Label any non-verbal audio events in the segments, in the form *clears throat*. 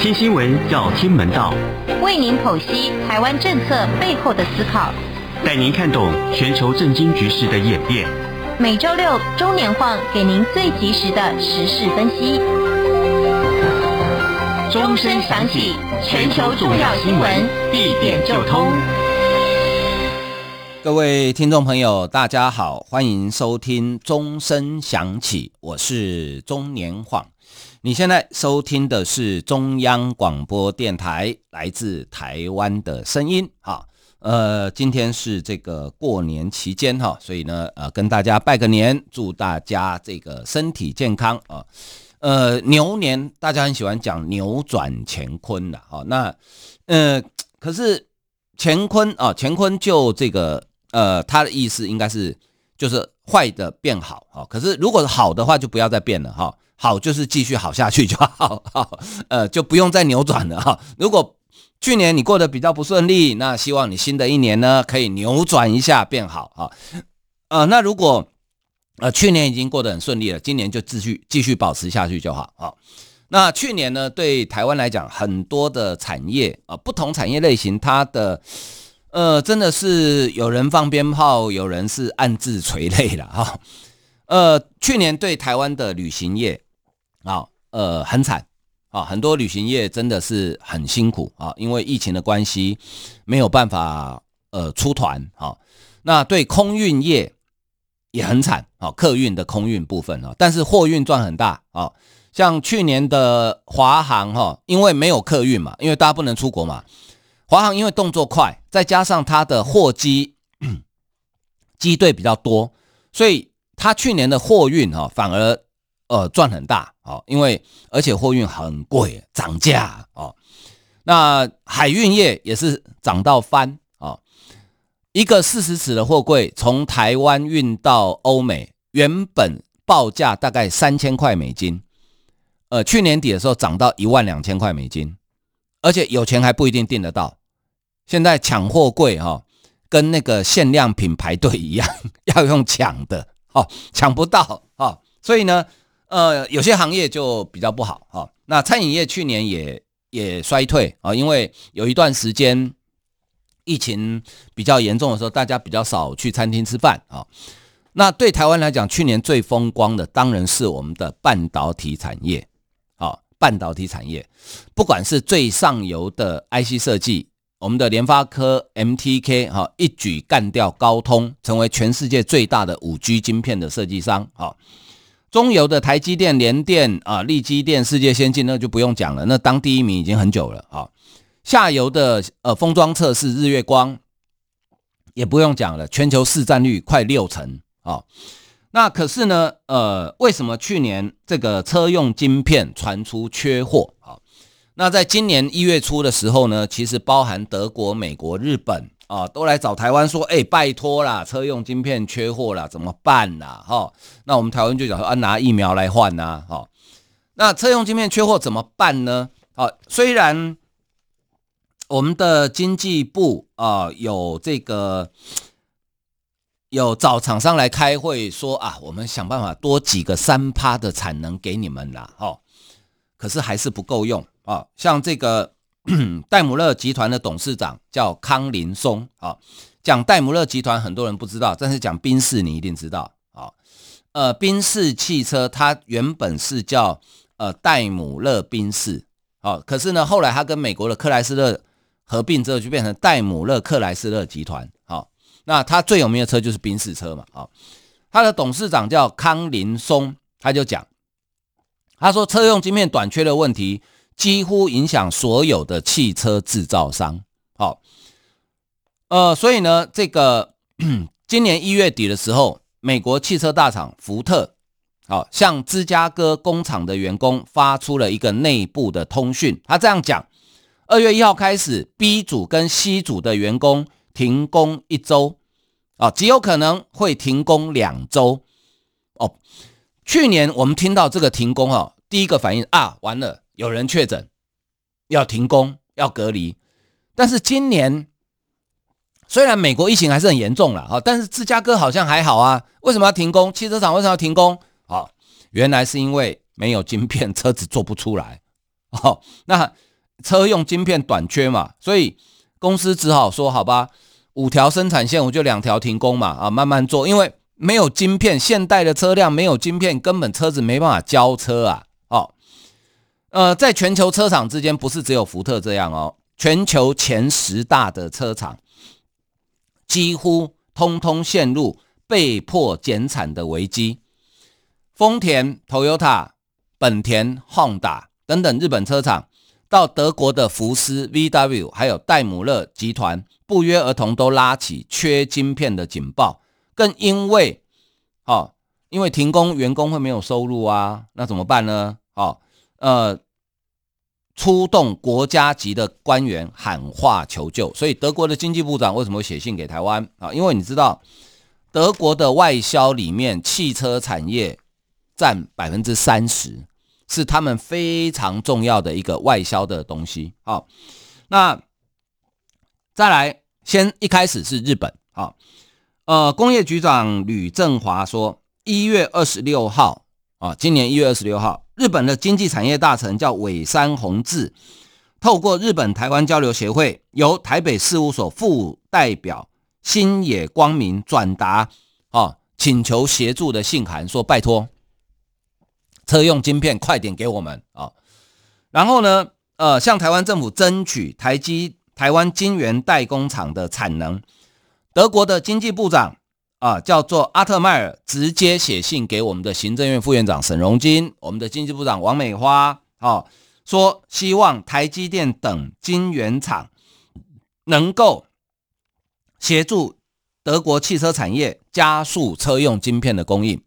听新闻要听门道，为您剖析台湾政策背后的思考，带您看懂全球政经局势的演变。每周六中年晃给您最及时的时事分析。钟声响起，全球重要新闻地点就通。各位听众朋友，大家好，欢迎收听钟声响起，我是中年晃。你现在收听的是中央广播电台来自台湾的声音。哈，呃，今天是这个过年期间哈，所以呢，呃，跟大家拜个年，祝大家这个身体健康啊。呃，牛年大家很喜欢讲扭转乾坤的哈，那呃，可是乾坤啊，乾坤就这个。呃，他的意思应该是就是坏的变好哈，可是如果好的话，就不要再变了哈，好就是继续好下去就好，*laughs* 好，呃，就不用再扭转了哈。如果去年你过得比较不顺利，那希望你新的一年呢可以扭转一下变好啊。呃，那如果呃去年已经过得很顺利了，今年就继续继续保持下去就好啊。那去年呢，对台湾来讲，很多的产业啊，不同产业类型它的。呃，真的是有人放鞭炮，有人是暗自垂泪了哈。呃，去年对台湾的旅行业啊，呃，很惨啊，很多旅行业真的是很辛苦啊，因为疫情的关系，没有办法呃出团啊。那对空运业也很惨啊，客运的空运部分啊，但是货运赚很大啊。像去年的华航哈，因为没有客运嘛，因为大家不能出国嘛。华航因为动作快，再加上它的货机 *clears throat* 机队比较多，所以它去年的货运哈反而呃赚很大哦，因为而且货运很贵，涨价哦。那海运业也是涨到翻哦，一个四十尺的货柜从台湾运到欧美，原本报价大概三千块美金，呃，去年底的时候涨到一万两千块美金，而且有钱还不一定订得到。现在抢货柜哈，跟那个限量品排队一样，*laughs* 要用抢的哦，抢不到哦，所以呢，呃，有些行业就比较不好哈。那餐饮业去年也也衰退啊，因为有一段时间疫情比较严重的时候，大家比较少去餐厅吃饭啊。那对台湾来讲，去年最风光的当然是我们的半导体产业啊，半导体产业，不管是最上游的 IC 设计。我们的联发科 MTK 哈一举干掉高通，成为全世界最大的五 G 晶片的设计商。啊，中游的台积电、联电啊、力积电、世界先进那就不用讲了，那当第一名已经很久了。啊，下游的呃封装测试日月光也不用讲了，全球市占率快六成。啊，那可是呢，呃，为什么去年这个车用晶片传出缺货啊？那在今年一月初的时候呢，其实包含德国、美国、日本啊，都来找台湾说：“哎，拜托啦，车用晶片缺货啦，怎么办呐？”哈，那我们台湾就讲说：“啊，拿疫苗来换呐。”哈，那车用晶片缺货怎么办呢？啊，虽然我们的经济部啊有这个有找厂商来开会说啊，我们想办法多几个三趴的产能给你们啦，哈，可是还是不够用。啊，像这个 *clears throat* 戴姆勒集团的董事长叫康林松啊，讲戴姆勒集团很多人不知道，但是讲宾士你一定知道啊。呃，宾士汽车它原本是叫呃戴姆勒宾士，好，可是呢后来它跟美国的克莱斯勒合并之后就变成戴姆勒克莱斯勒集团，好，那它最有名的车就是宾士车嘛，好，它的董事长叫康林松，他就讲，他说车用晶片短缺的问题。几乎影响所有的汽车制造商。好，呃，所以呢，这个 *clears throat* 今年一月底的时候，美国汽车大厂福特，好，向芝加哥工厂的员工发出了一个内部的通讯。他这样讲：二月一号开始，B 组跟 C 组的员工停工一周，啊，极有可能会停工两周。哦，去年我们听到这个停工，哈，第一个反应啊，完了。有人确诊，要停工，要隔离。但是今年虽然美国疫情还是很严重了啊，但是芝加哥好像还好啊。为什么要停工？汽车厂为什么要停工？哦，原来是因为没有晶片，车子做不出来。哦，那车用晶片短缺嘛，所以公司只好说好吧，五条生产线我就两条停工嘛，啊，慢慢做，因为没有晶片，现代的车辆没有晶片，根本车子没办法交车啊。呃，在全球车厂之间，不是只有福特这样哦，全球前十大的车厂几乎通通陷入被迫减产的危机。丰田、Toyota、本田、Honda 等等日本车厂，到德国的福斯、VW，还有戴姆勒集团，不约而同都拉起缺晶片的警报。更因为，哦，因为停工，员工会没有收入啊，那怎么办呢？哦，呃，出动国家级的官员喊话求救。所以德国的经济部长为什么写信给台湾啊？因为你知道，德国的外销里面，汽车产业。占百分之三十，是他们非常重要的一个外销的东西。好，那再来，先一开始是日本。好，呃，工业局长吕正华说，一月二十六号啊，今年一月二十六号，日本的经济产业大臣叫尾山弘志，透过日本台湾交流协会，由台北事务所副代表新野光明转达啊，请求协助的信函，说拜托。车用晶片，快点给我们啊！然后呢，呃，向台湾政府争取台积台湾晶圆代工厂的产能。德国的经济部长啊，叫做阿特迈尔，直接写信给我们的行政院副院长沈荣金，我们的经济部长王美花，啊，说希望台积电等晶圆厂能够协助德国汽车产业加速车用晶片的供应。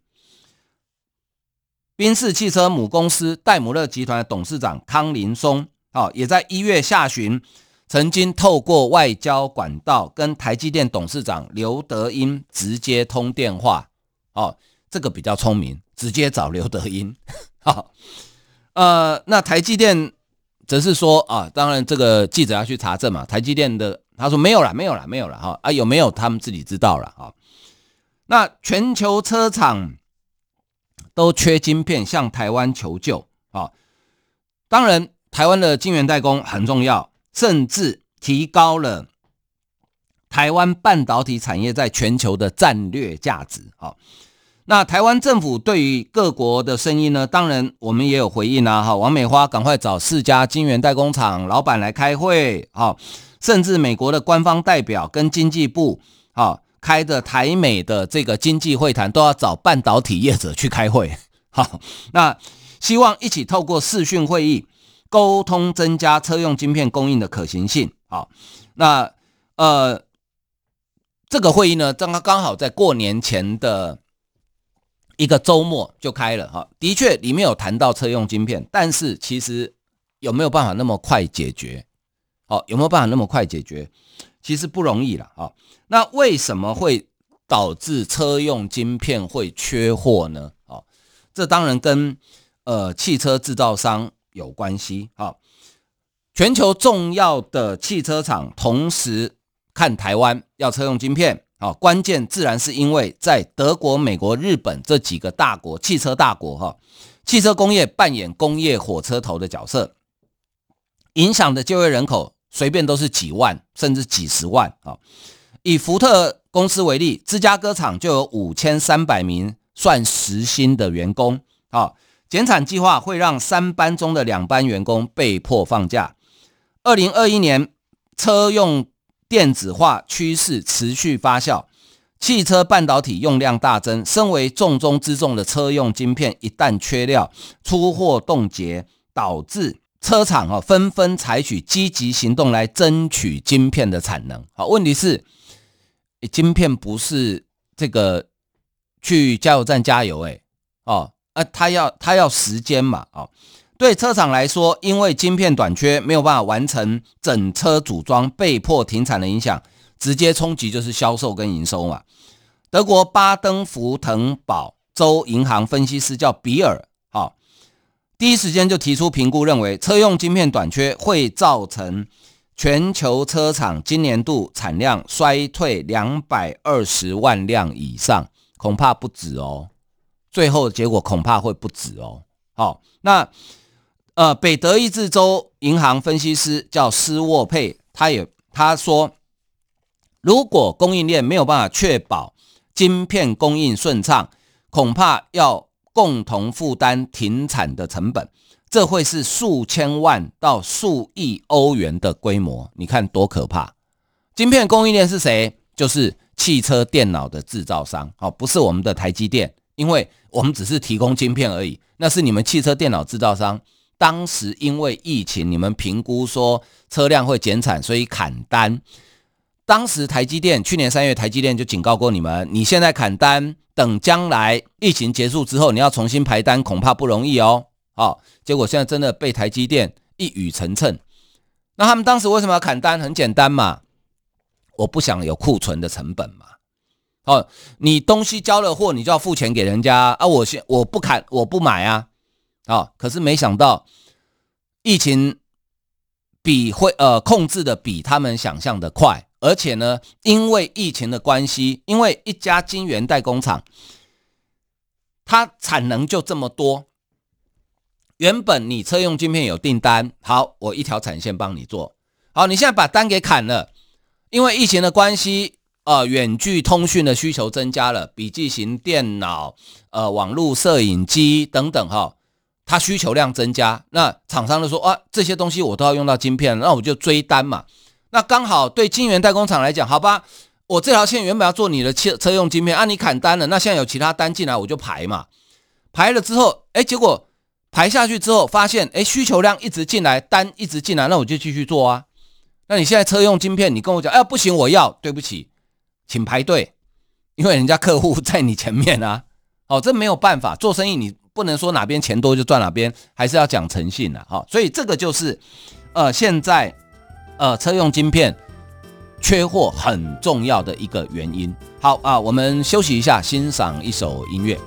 宾士汽车母公司戴姆勒集团的董事长康林松，啊，也在一月下旬曾经透过外交管道跟台积电董事长刘德英直接通电话，哦，这个比较聪明，直接找刘德英，*laughs* 好，呃，那台积电则是说啊，当然这个记者要去查证嘛，台积电的他说没有了，没有了，没有了，哈啊，有没有他们自己知道了，哈，那全球车厂。都缺晶片，向台湾求救啊！当然，台湾的晶圆代工很重要，甚至提高了台湾半导体产业在全球的战略价值好！那台湾政府对于各国的声音呢？当然，我们也有回应啊！哈，王美花赶快找四家晶圆代工厂老板来开会啊！甚至美国的官方代表跟经济部啊。开的台美的这个经济会谈都要找半导体业者去开会，好，那希望一起透过视讯会议沟通，增加车用晶片供应的可行性。好，那呃，这个会议呢，刚刚刚好在过年前的一个周末就开了哈。的确，里面有谈到车用晶片，但是其实有没有办法那么快解决？好，有没有办法那么快解决？其实不容易了啊！那为什么会导致车用晶片会缺货呢？啊，这当然跟呃汽车制造商有关系啊。全球重要的汽车厂同时看台湾要车用晶片啊，关键自然是因为在德国、美国、日本这几个大国汽车大国哈，汽车工业扮演工业火车头的角色，影响的就业人口。随便都是几万，甚至几十万啊！以福特公司为例，芝加哥厂就有五千三百名算时薪的员工啊。减产计划会让三班中的两班员工被迫放假。二零二一年，车用电子化趋势持续发酵，汽车半导体用量大增。身为重中之重的车用晶片，一旦缺料，出货冻结，导致。车厂啊，纷纷采取积极行动来争取晶片的产能。好，问题是，晶片不是这个去加油站加油，哎，哦，啊，他要他要时间嘛，哦，对车厂来说，因为晶片短缺，没有办法完成整车组装，被迫停产的影响，直接冲击就是销售跟营收嘛。德国巴登符腾堡州银行分析师叫比尔。第一时间就提出评估，认为车用晶片短缺会造成全球车厂今年度产量衰退两百二十万辆以上，恐怕不止哦。最后的结果恐怕会不止哦。好，那呃，北德意志州银行分析师叫施沃佩，他也他说，如果供应链没有办法确保晶片供应顺畅，恐怕要共同负担停产的成本，这会是数千万到数亿欧元的规模，你看多可怕！晶片供应链是谁？就是汽车电脑的制造商，哦，不是我们的台积电，因为我们只是提供晶片而已。那是你们汽车电脑制造商，当时因为疫情，你们评估说车辆会减产，所以砍单。当时台积电去年三月，台积电就警告过你们，你现在砍单，等将来疫情结束之后，你要重新排单，恐怕不容易哦。好，结果现在真的被台积电一语成谶。那他们当时为什么要砍单？很简单嘛。我不想有库存的成本嘛，哦，你东西交了货，你就要付钱给人家啊！我先我不砍，我不买啊，啊！可是没想到疫情比会呃控制的比他们想象的快，而且呢，因为疫情的关系，因为一家晶圆代工厂，它产能就这么多，原本你车用晶片有订单，好，我一条产线帮你做，好，你现在把单给砍了。因为疫情的关系，呃，远距通讯的需求增加了，笔记型电脑、呃，网络摄影机等等，哈，它需求量增加，那厂商就说啊，这些东西我都要用到晶片，那我就追单嘛。那刚好对晶圆代工厂来讲，好吧，我这条线原本要做你的车车用晶片，啊，你砍单了，那现在有其他单进来，我就排嘛。排了之后，哎，结果排下去之后，发现哎，需求量一直进来，单一直进来，那我就继续做啊。那你现在车用晶片，你跟我讲，哎，不行，我要，对不起，请排队，因为人家客户在你前面啊。*laughs* 哦，这没有办法，做生意你不能说哪边钱多就赚哪边，还是要讲诚信的。好，所以这个就是，呃，现在，呃，车用晶片缺货很重要的一个原因。好啊，我们休息一下，欣赏一首音乐。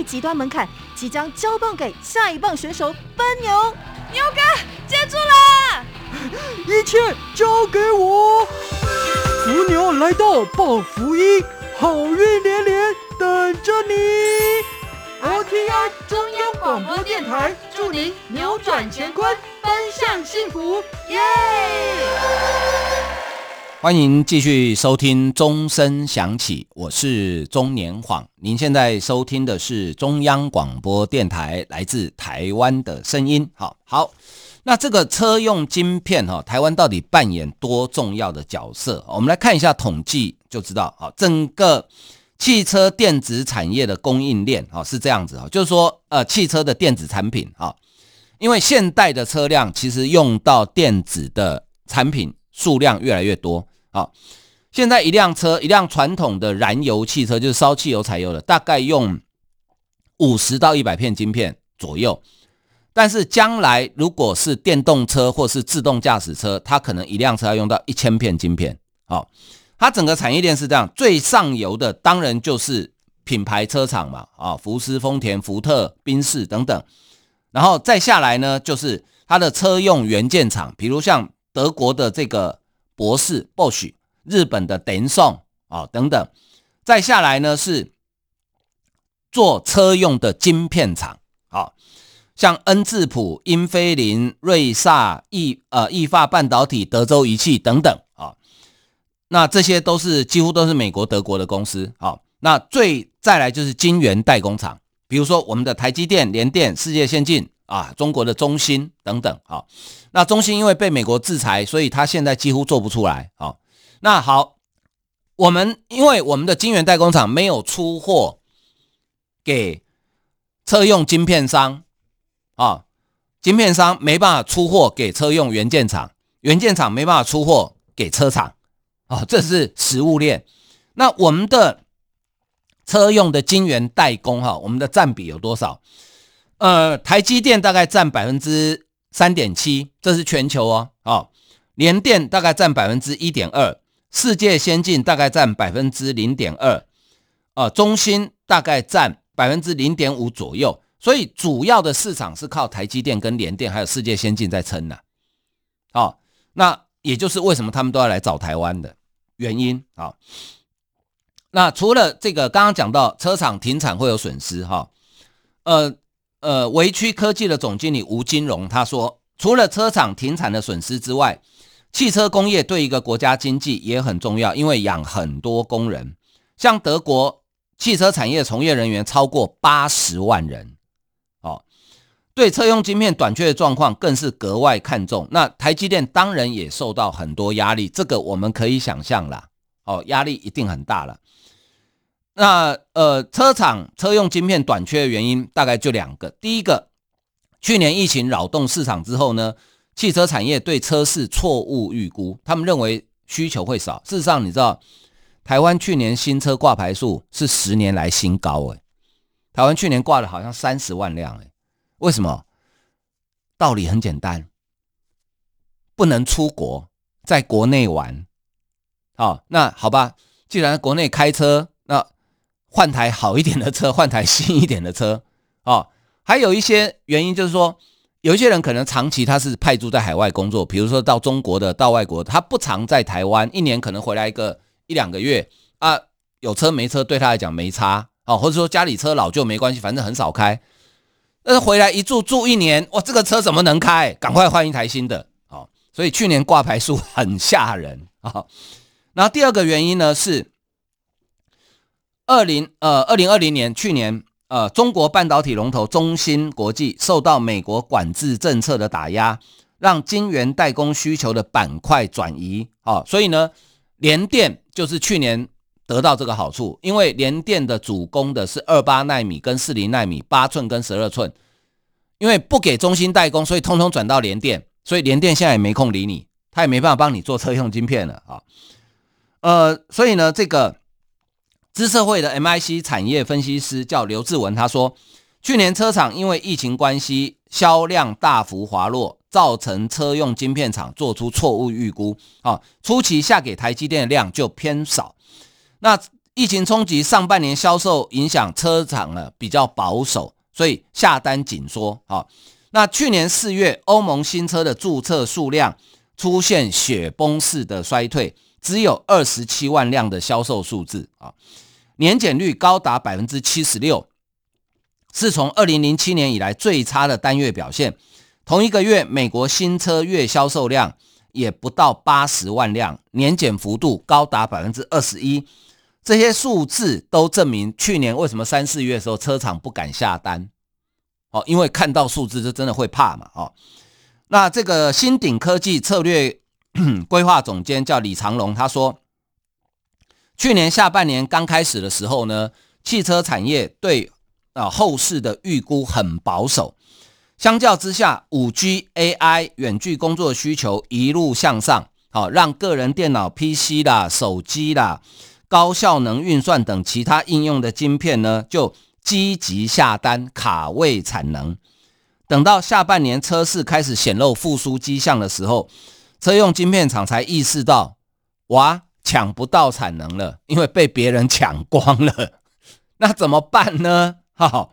最极端门槛，即将交棒给下一棒选手奔牛。牛哥接住了，*laughs* 一切交给我。福牛来到报福音，好运连连等着你。OTI 中央广播电台祝您扭转乾坤，奔向幸福。耶！欢迎继续收听钟声响起，我是钟年晃。您现在收听的是中央广播电台来自台湾的声音。好，好，那这个车用晶片哈，台湾到底扮演多重要的角色？我们来看一下统计就知道。好，整个汽车电子产业的供应链哈是这样子哈，就是说呃，汽车的电子产品哈，因为现代的车辆其实用到电子的产品数量越来越多。好，现在一辆车，一辆传统的燃油汽车，就是烧汽油、柴油的，大概用五十到一百片晶片左右。但是将来如果是电动车或是自动驾驶车，它可能一辆车要用到一千片晶片。好，它整个产业链是这样，最上游的当然就是品牌车厂嘛，啊，福斯、丰田、福特、宾士等等。然后再下来呢，就是它的车用元件厂，比如像德国的这个。博士、，Bosh、日本的 Denson 啊等等，再下来呢是做车用的晶片厂，好，像恩智浦、英飞凌、瑞萨、意呃意法半导体、德州仪器等等啊，那这些都是几乎都是美国、德国的公司，好，那最再来就是晶圆代工厂，比如说我们的台积电、联电、世界先进。啊，中国的中芯等等，好，那中芯因为被美国制裁，所以它现在几乎做不出来。好，那好，我们因为我们的晶圆代工厂没有出货给车用晶片商啊，晶片商没办法出货给车用元件厂，元件厂没办法出货给车厂啊，这是食物链。那我们的车用的晶圆代工哈，我们的占比有多少？呃，台积电大概占百分之三点七，这是全球哦。哦，联电大概占百分之一点二，世界先进大概占百分之零点二，啊，中芯大概占百分之零点五左右。所以主要的市场是靠台积电跟联电还有世界先进在撑的。好，那也就是为什么他们都要来找台湾的原因啊。那除了这个，刚刚讲到车厂停产会有损失哈，呃呃，维区科技的总经理吴金荣他说，除了车厂停产的损失之外，汽车工业对一个国家经济也很重要，因为养很多工人，像德国汽车产业从业人员超过八十万人，哦，对车用晶片短缺的状况更是格外看重。那台积电当然也受到很多压力，这个我们可以想象啦，哦，压力一定很大了。那呃，车厂车用晶片短缺的原因大概就两个。第一个，去年疫情扰动市场之后呢，汽车产业对车市错误预估，他们认为需求会少。事实上，你知道，台湾去年新车挂牌数是十年来新高诶，台湾去年挂了好像三十万辆诶，为什么？道理很简单，不能出国，在国内玩。好，那好吧，既然国内开车，那换台好一点的车，换台新一点的车，哦，还有一些原因就是说，有一些人可能长期他是派驻在海外工作，比如说到中国的，到外国，他不常在台湾，一年可能回来一个一两个月啊，有车没车对他来讲没差，哦，或者说家里车老旧没关系，反正很少开，但是回来一住住一年，哇，这个车怎么能开？赶快换一台新的，哦，所以去年挂牌数很吓人啊，哦。然后第二个原因呢是。二零呃，二零二零年去年呃，中国半导体龙头中芯国际受到美国管制政策的打压，让晶圆代工需求的板块转移啊，所以呢，联电就是去年得到这个好处，因为联电的主攻的是二八纳米跟四零纳米，八寸跟十二寸，因为不给中芯代工，所以通通转到联电，所以联电现在也没空理你，他也没办法帮你做车用晶片了啊，呃，所以呢，这个。资策会的 MIC 产业分析师叫刘志文，他说，去年车厂因为疫情关系，销量大幅滑落，造成车用晶片厂做出错误预估，啊，初期下给台积电的量就偏少。那疫情冲击上半年销售影响车厂呢比较保守，所以下单紧缩。啊，那去年四月，欧盟新车的注册数量出现雪崩式的衰退。只有二十七万辆的销售数字啊，年减率高达百分之七十六，是从二零零七年以来最差的单月表现。同一个月，美国新车月销售量也不到八十万辆，年减幅度高达百分之二十一。这些数字都证明，去年为什么三四月的时候车厂不敢下单？哦，因为看到数字就真的会怕嘛。哦，那这个新鼎科技策略。*clears throat* 规划总监叫李长龙，他说，去年下半年刚开始的时候呢，汽车产业对啊后市的预估很保守。相较之下，五 G、AI、远距工作需求一路向上，好让个人电脑、PC 啦、手机啦、高效能运算等其他应用的晶片呢，就积极下单卡位产能。等到下半年车市开始显露复苏迹象的时候。车用晶片厂才意识到，哇，抢不到产能了，因为被别人抢光了。*laughs* 那怎么办呢？哈哈，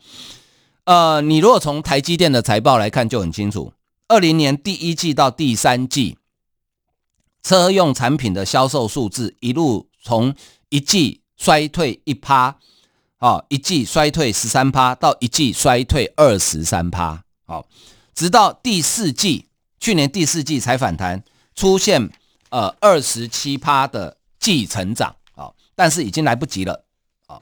呃，你如果从台积电的财报来看，就很清楚。二零年第一季到第三季，车用产品的销售数字一路从一季衰退一趴，啊，一季衰退十三趴，到一季衰退二十三趴，好，直到第四季，去年第四季才反弹。出现呃二十七趴的季成长啊，但是已经来不及了啊。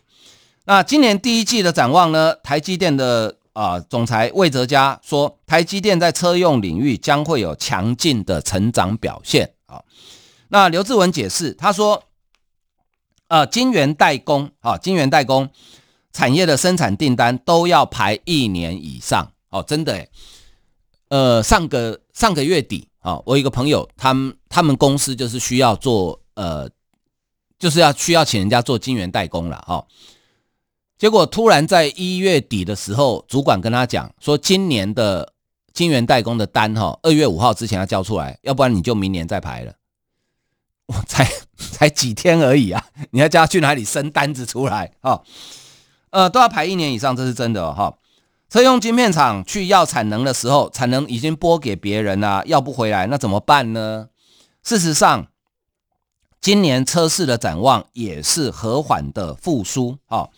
那今年第一季的展望呢？台积电的啊总裁魏哲嘉说，台积电在车用领域将会有强劲的成长表现啊。那刘志文解释，他说，呃，晶圆代工啊，晶圆代工产业的生产订单都要排一年以上哦，真的诶，呃，上个上个月底啊，我一个朋友，他们他们公司就是需要做呃，就是要需要请人家做晶圆代工了哈，结果突然在一月底的时候，主管跟他讲说，今年的晶圆代工的单哈，二月五号之前要交出来，要不然你就明年再排了。我 *laughs* 才才几天而已啊！你要叫他去哪里生单子出来啊？呃，都要排一年以上，这是真的哈。车用晶片厂去要产能的时候，产能已经拨给别人了，要不回来，那怎么办呢？事实上，今年车市的展望也是和缓的复苏啊。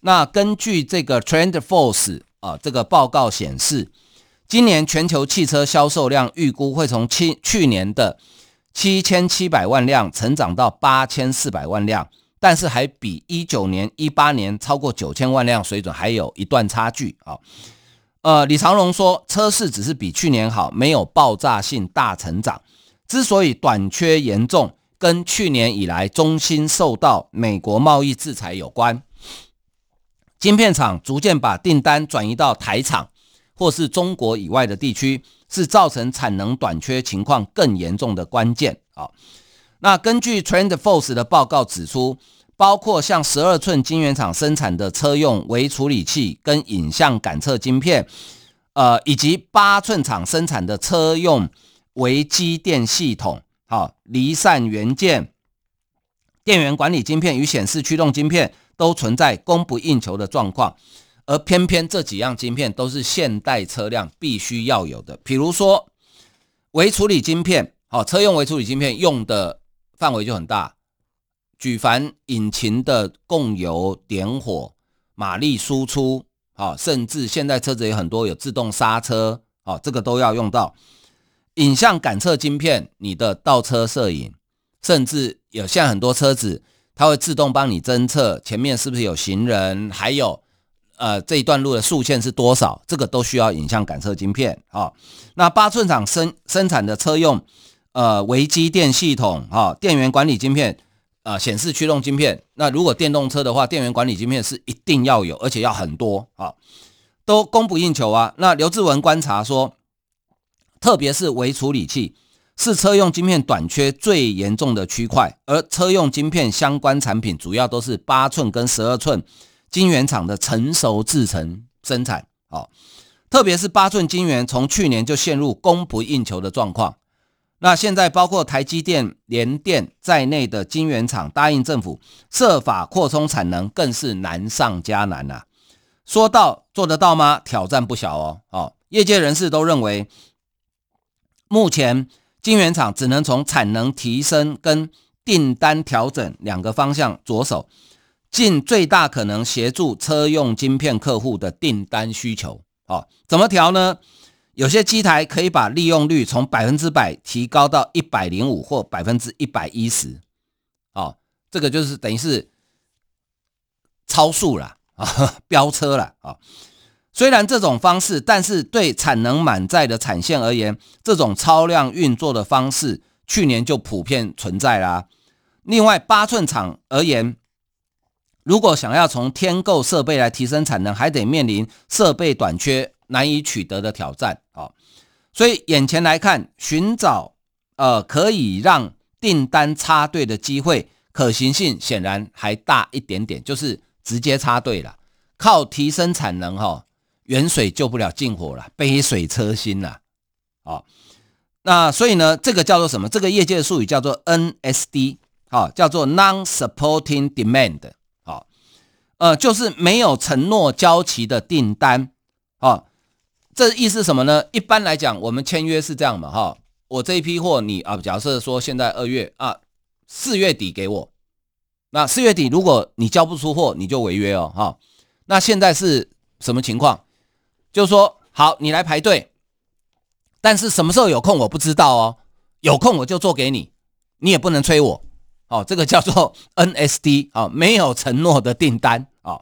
那根据这个 TrendForce 啊这个报告显示，今年全球汽车销售量预估会从去去年的七千七百万辆成长到八千四百万辆，但是还比一九年、一八年超过九千万辆水准还有一段差距啊。呃，李长龙说，车市只是比去年好，没有爆炸性大成长。之所以短缺严重，跟去年以来中芯受到美国贸易制裁有关。晶片厂逐渐把订单转移到台厂或是中国以外的地区。是造成产能短缺情况更严重的关键啊。那根据 TrendForce 的报告指出，包括像十二寸晶圆厂生产的车用微处理器跟影像感测晶片，呃，以及八寸厂生产的车用微机电系统，好，离散元件、电源管理晶片与显示驱动晶片都存在供不应求的状况。而偏偏这几样晶片都是现代车辆必须要有的，比如说微处理晶片，好，车用微处理晶片用的范围就很大，举凡引擎的供油、点火、马力输出，好，甚至现在车子有很多有自动刹车，好，这个都要用到。影像感测晶片，你的倒车摄影，甚至有现在很多车子，它会自动帮你侦测前面是不是有行人，还有。呃，这一段路的速限是多少？这个都需要影像感测晶片啊、那八寸厂生生产的车用呃微机电系统啊、电源管理晶片呃显示驱动晶片。那如果电动车的话，电源管理晶片是一定要有，而且要很多啊、都供不应求啊。那刘志文观察说，特别是微处理器是车用晶片短缺最严重的区块，而车用晶片相关产品主要都是八寸跟十二寸。晶圆厂的成熟制程生产，好，特别是八寸晶圆，从去年就陷入供不应求的状况。那现在包括台积电、联电在内的晶圆厂答应政府设法扩充产能，更是难上加难呐。说到做得到吗？挑战不小哦。哦，业界人士都认为，目前晶圆厂只能从产能提升跟订单调整两个方向着手。尽最大可能协助车用晶片客户的订单需求，好，怎么调呢？有些机台可以把利用率从百分之百提高到一百零五或百分之一百一十，哦，这个就是等于是超速了啊，飙车了啊。虽然这种方式，但是对产能满载的产线而言，这种超量运作的方式去年就普遍存在啦。另外，八寸厂而言。如果想要从添购设备来提升产能，还得面临设备短缺、难以取得的挑战啊！所以眼前来看，寻找呃可以让订单插队的机会，可行性显然还大一点点，就是直接插队了。靠提升产能哈，远水救不了近火了，杯水车薪了哦！那所以呢，这个叫做什么？这个业界的术语叫做 NSD，好，叫做 Non-Supporting Demand。呃，就是没有承诺交期的订单，这意思什么呢？一般来讲，我们签约是这样嘛，哈、我这一批货你啊，假设说现在二月啊，四月底给我，那四月底如果你交不出货，你就违约哦，哈、那现在是什么情况？就是说，好，你来排队，但是什么时候有空我不知道哦，有空我就做给你，你也不能催我。哦，这个叫做 *laughs* NSD 啊，没有承诺的订单啊。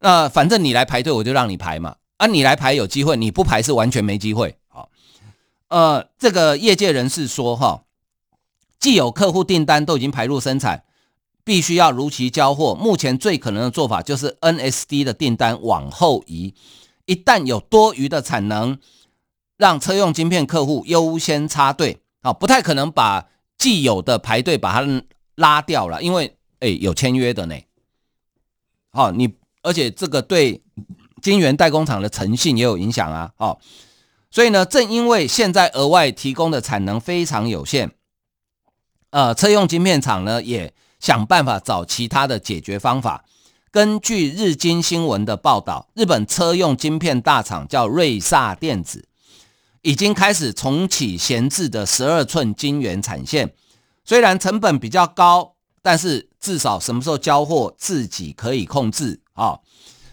那反正你来排队，我就让你排嘛。啊，你来排有机会，你不排是完全没机会。好，呃，这个业界人士说哈，既有客户订单都已经排入生产，必须要如期交货。目前最可能的做法就是 NSD 的订单往后移，一旦有多余的产能，让车用晶片客户优先插队。啊，不太可能把既有的排队把它拉掉了，因为诶有签约的呢。好，你而且这个对晶圆代工厂的诚信也有影响啊。哦，所以呢，正因为现在额外提供的产能非常有限。呃，车用晶片厂呢也想办法找其他的解决方法。根据日经新闻的报道，日本车用晶片大厂叫瑞萨电子，已经开始重启闲置的十二寸晶圆产线。虽然成本比较高，但是至少什么时候交货自己可以控制啊、哦。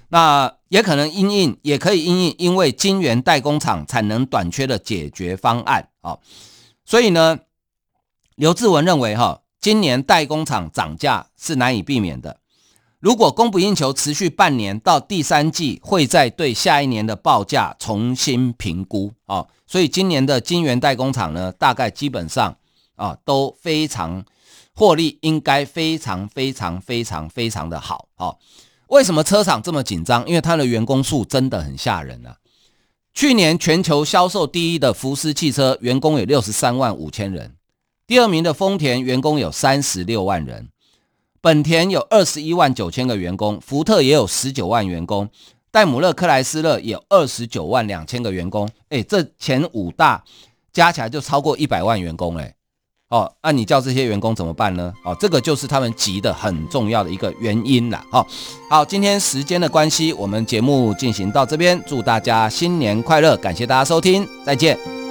那也可能因应，也可以因应，因为晶圆代工厂产能短缺的解决方案啊、哦。所以呢。刘志文认为，哈，今年代工厂涨价是难以避免的。如果供不应求持续半年，到第三季会再对下一年的报价重新评估啊。所以今年的晶圆代工厂呢，大概基本上啊都非常获利，应该非常非常非常非常的好啊。为什么车厂这么紧张？因为它的员工数真的很吓人啊。去年全球销售第一的福斯汽车员工有六十三万五千人。第二名的丰田员工有三十六万人，本田有二十一万九千个员工，福特也有十九万员工，戴姆勒克莱斯勒也有二十九万两千个员工。哎，这前五大加起来就超过一百万员工哎。哦，那、你叫这些员工怎么办呢？哦，这个就是他们急的很重要的一个原因了。哦，好，今天时间的关系，我们节目进行到这边，祝大家新年快乐，感谢大家收听，再见。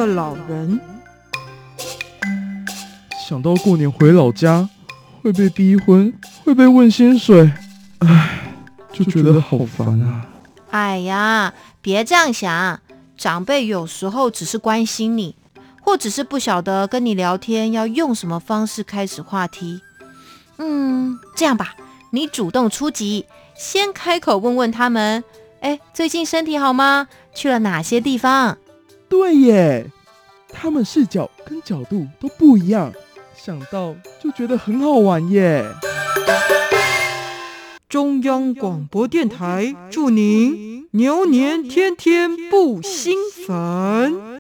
的老人想到过年回老家会被逼婚，会被问薪水，唉，就觉得好烦啊！哎呀，别这样想，长辈有时候只是关心你，或只是不晓得跟你聊天要用什么方式开始话题。嗯，这样吧，你主动出击，先开口问问他们，哎，最近身体好吗？去了哪些地方？对耶，他们视角跟角度都不一样，想到就觉得很好玩耶。中央广播电台祝您牛年天天不心烦。